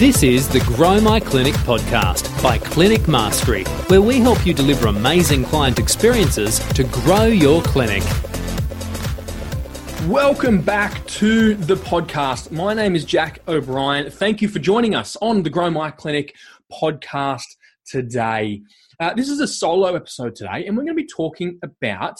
This is the Grow My Clinic podcast by Clinic Mastery, where we help you deliver amazing client experiences to grow your clinic. Welcome back to the podcast. My name is Jack O'Brien. Thank you for joining us on the Grow My Clinic podcast today. Uh, this is a solo episode today, and we're going to be talking about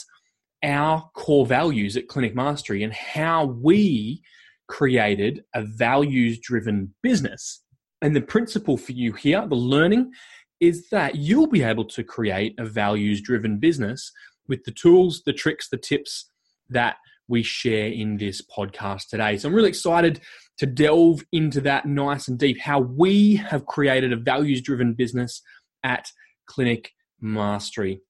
our core values at Clinic Mastery and how we created a values driven business. And the principle for you here, the learning, is that you'll be able to create a values driven business with the tools, the tricks, the tips that we share in this podcast today. So I'm really excited to delve into that nice and deep, how we have created a values driven business at Clinic Mastery.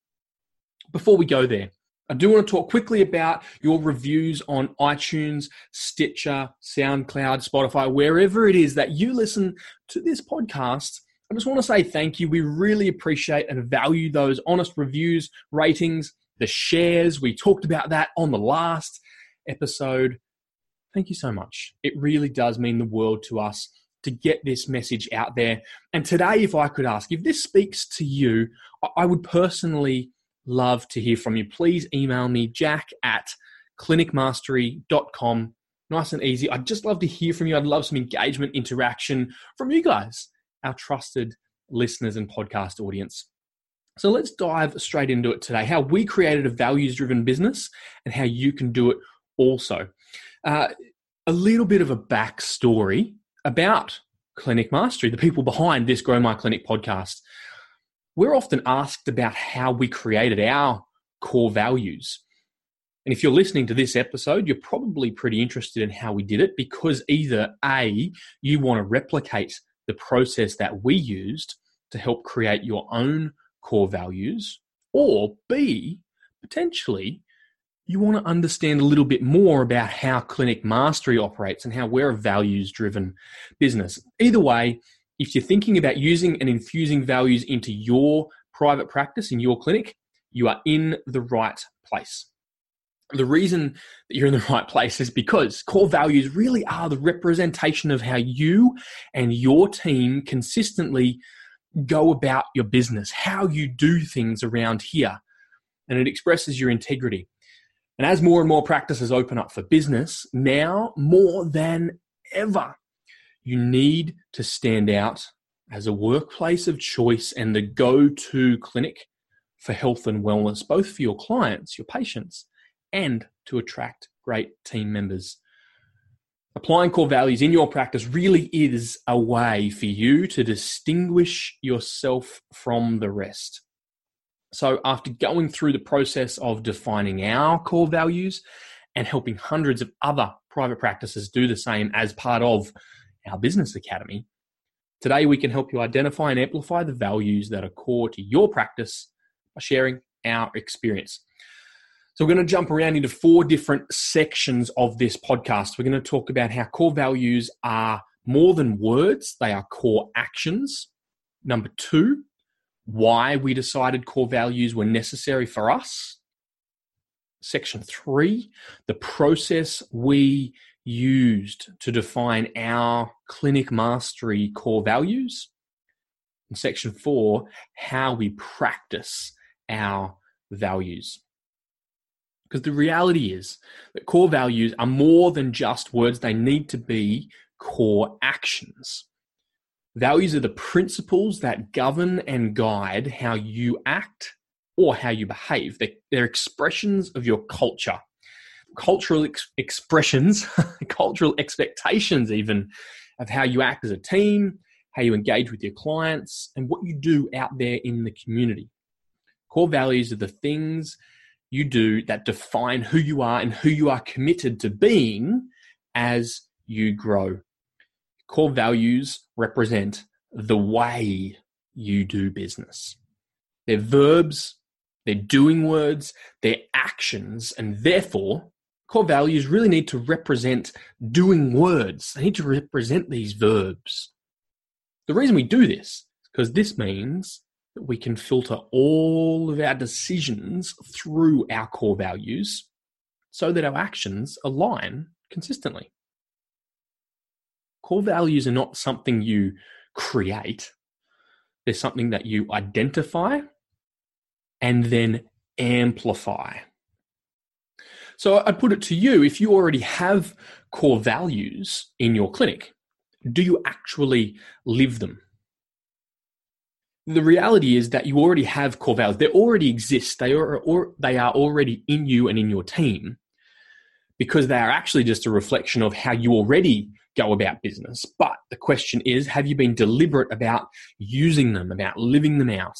Before we go there, I do want to talk quickly about your reviews on iTunes, Stitcher, SoundCloud, Spotify, wherever it is that you listen to this podcast. I just want to say thank you. We really appreciate and value those honest reviews, ratings, the shares. We talked about that on the last episode. Thank you so much. It really does mean the world to us to get this message out there. And today, if I could ask, if this speaks to you, I would personally love to hear from you. Please email me, jack at clinicmastery.com. Nice and easy. I'd just love to hear from you. I'd love some engagement, interaction from you guys, our trusted listeners and podcast audience. So let's dive straight into it today how we created a values driven business and how you can do it also. Uh, a little bit of a backstory about Clinic Mastery, the people behind this Grow My Clinic podcast we're often asked about how we created our core values. And if you're listening to this episode, you're probably pretty interested in how we did it because either A, you want to replicate the process that we used to help create your own core values, or B, potentially, you want to understand a little bit more about how Clinic Mastery operates and how we're a values driven business. Either way, if you're thinking about using and infusing values into your private practice, in your clinic, you are in the right place. The reason that you're in the right place is because core values really are the representation of how you and your team consistently go about your business, how you do things around here. And it expresses your integrity. And as more and more practices open up for business, now more than ever, you need to stand out as a workplace of choice and the go to clinic for health and wellness, both for your clients, your patients, and to attract great team members. Applying core values in your practice really is a way for you to distinguish yourself from the rest. So, after going through the process of defining our core values and helping hundreds of other private practices do the same as part of our business academy. Today, we can help you identify and amplify the values that are core to your practice by sharing our experience. So, we're going to jump around into four different sections of this podcast. We're going to talk about how core values are more than words, they are core actions. Number two, why we decided core values were necessary for us. Section three, the process we used to define our clinic mastery core values. In section four, how we practice our values. Because the reality is that core values are more than just words, they need to be core actions. Values are the principles that govern and guide how you act or how you behave. They're, expressions of your culture cultural ex- expressions, cultural expectations, even of how you act as a team, how you engage with your clients, and what you do out there in the community. Core values are the things you do that define who you are and who you are committed to being as you grow. Core values represent the way you do business. They're verbs, they're doing words, they're actions, and therefore core values really need to represent doing words. They need to represent these verbs. The reason we do this is because this means that we can filter all of our decisions through our core values so that our actions align consistently. core values are not something you create, they're something that you identify and then amplify. So I'd put it to you if you already have core values in your clinic, do you actually live them? The reality is that you already have core values. They already exist. They are, or, they are already in you and in your team because they are actually just a reflection of how you already go about business. But the question is have you been deliberate about using them, about living them out?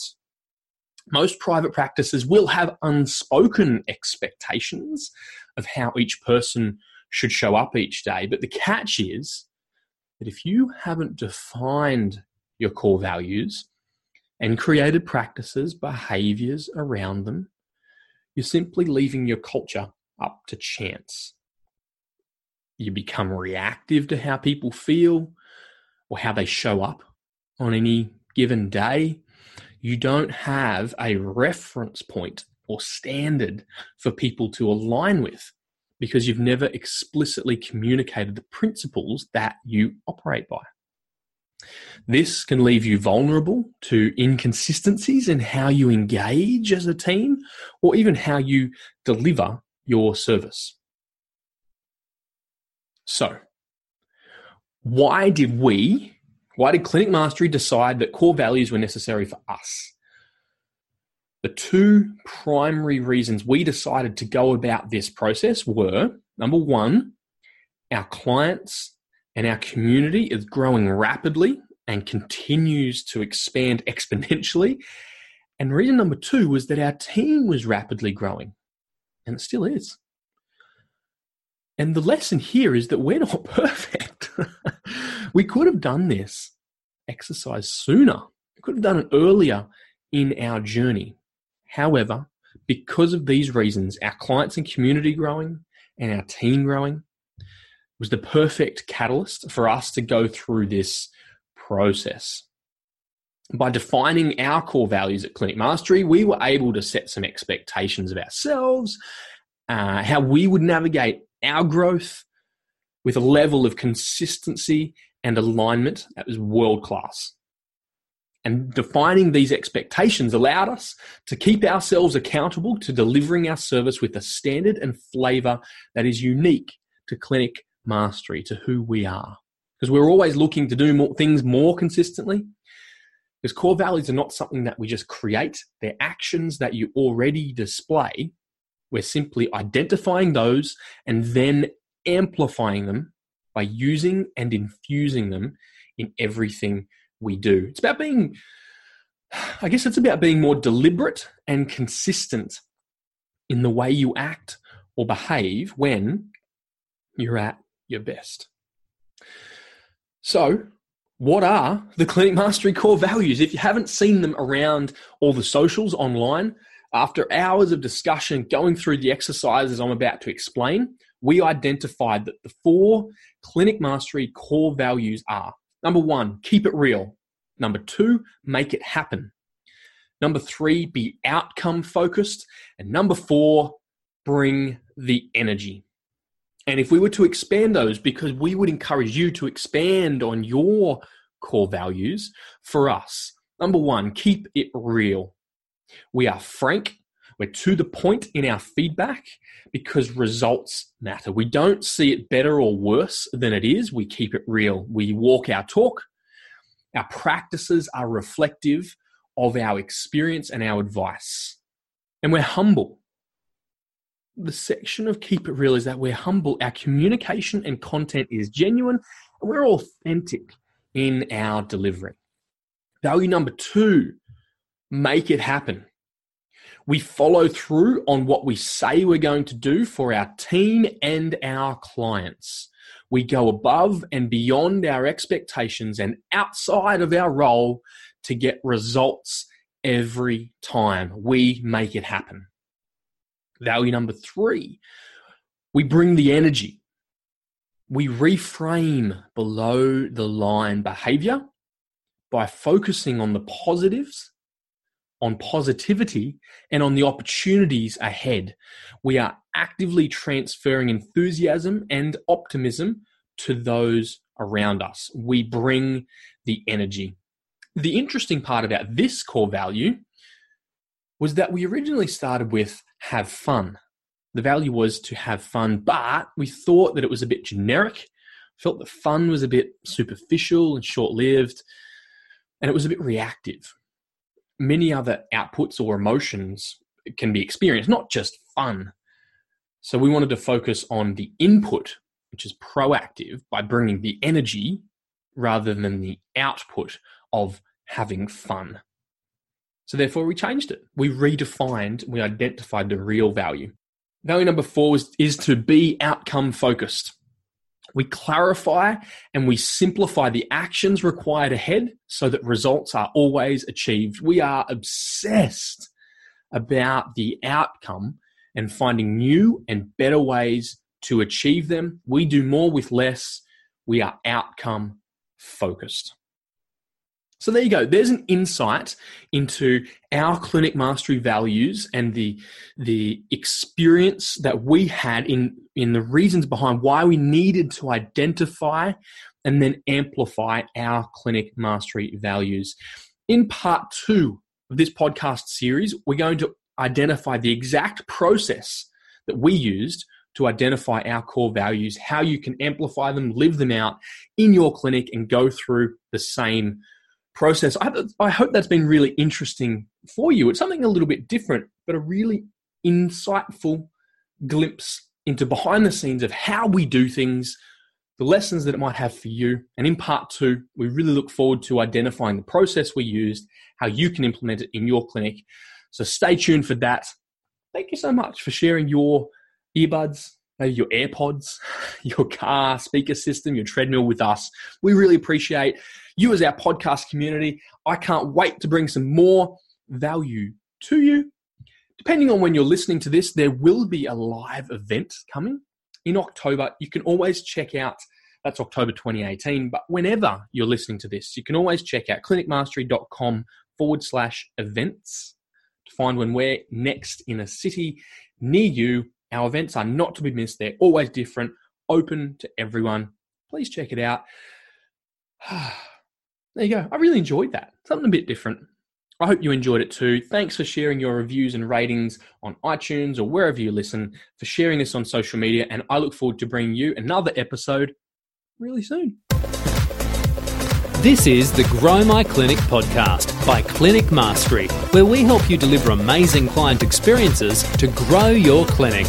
Most private practices will have unspoken expectations of how each person should show up each day. But the catch is that if you haven't defined your core values and created practices, behaviors around them, you're simply leaving your culture up to chance. You become reactive to how people feel or how they show up on any given day you don't have a reference point or standard for people to align with because you've never explicitly communicated the principles that you operate by. This can leave you vulnerable to inconsistencies in how you engage as a team or even how you deliver your service. So, why did we why did Clinic Mastery decide that core values were necessary for us? The two primary reasons we decided to go about this process were number one, our clients and our community is growing rapidly and continues to expand exponentially. And reason number two was that our team was rapidly growing, and it still is. And the lesson here is that we're not perfect. we could have done this exercise sooner. We could have done it earlier in our journey. However, because of these reasons, our clients and community growing and our team growing was the perfect catalyst for us to go through this process. By defining our core values at Clinic Mastery, we were able to set some expectations of ourselves, uh, how we would navigate our growth with a level of consistency and alignment that was world class. And defining these expectations allowed us to keep ourselves accountable to delivering our service with a standard and flavor that is unique to clinic mastery, to who we are. Because we're always looking to do more, things more consistently. Because core values are not something that we just create, they're actions that you already display. We're simply identifying those and then amplifying them by using and infusing them in everything we do. It's about being, I guess it's about being more deliberate and consistent in the way you act or behave when you're at your best. So, what are the Clinic Mastery core values? If you haven't seen them around all the socials online, after hours of discussion going through the exercises I'm about to explain, we identified that the four clinic mastery core values are number one, keep it real. Number two, make it happen. Number three, be outcome focused. And number four, bring the energy. And if we were to expand those, because we would encourage you to expand on your core values for us. Number one, keep it real. We are frank we're to the point in our feedback because results matter. We don't see it better or worse than it is. We keep it real. We walk our talk. Our practices are reflective of our experience and our advice. And we're humble. The section of Keep It Real is that we're humble. Our communication and content is genuine, and we're authentic in our delivery. Value number two make it happen. We follow through on what we say we're going to do for our team and our clients. We go above and beyond our expectations and outside of our role to get results every time. We make it happen. Value number three, we bring the energy. We reframe below the line behavior by focusing on the positives on positivity and on the opportunities ahead. We are actively transferring enthusiasm and optimism to those around us. We bring the energy. The interesting part about this core value was that we originally started with have fun. The value was to have fun, but we thought that it was a bit generic, felt that fun was a bit superficial and short lived, and it was a bit reactive. Many other outputs or emotions can be experienced, not just fun. So we wanted to focus on the input, which is proactive, by bringing the energy rather than the output of having fun. So therefore, we changed it. We redefined, we identified the real value. Value number four is, is to be outcome focused. We clarify and we simplify the actions required ahead so that results are always achieved. We are obsessed about the outcome and finding new and better ways to achieve them. We do more with less. We are outcome focused. So there you go. There's an insight into our clinic mastery values and the the experience that we had in in the reasons behind why we needed to identify and then amplify our clinic mastery values. In part 2 of this podcast series, we're going to identify the exact process that we used to identify our core values, how you can amplify them, live them out in your clinic, and go through the same process. I, I hope that's been really interesting for you. It's something a little bit different, but a really insightful glimpse into behind the scenes of how we do things, the lessons that it might have for you. And in part two, we really look forward to identifying the process we used, how you can implement it in your clinic. So stay tuned for that. Thank you so much for sharing your earbuds, maybe your AirPods, your car speaker system, your treadmill with us. We really appreciate you as our podcast community. I can't wait to bring some more value to you. Depending on when you're listening to this, there will be a live event coming in October. You can always check out that's October 2018. But whenever you're listening to this, you can always check out clinicmastery.com forward slash events to find when we're next in a city near you. Our events are not to be missed. They're always different, open to everyone. Please check it out. There you go. I really enjoyed that. Something a bit different. I hope you enjoyed it too. Thanks for sharing your reviews and ratings on iTunes or wherever you listen, for sharing this on social media, and I look forward to bringing you another episode really soon. This is the Grow My Clinic podcast by Clinic Mastery, where we help you deliver amazing client experiences to grow your clinic.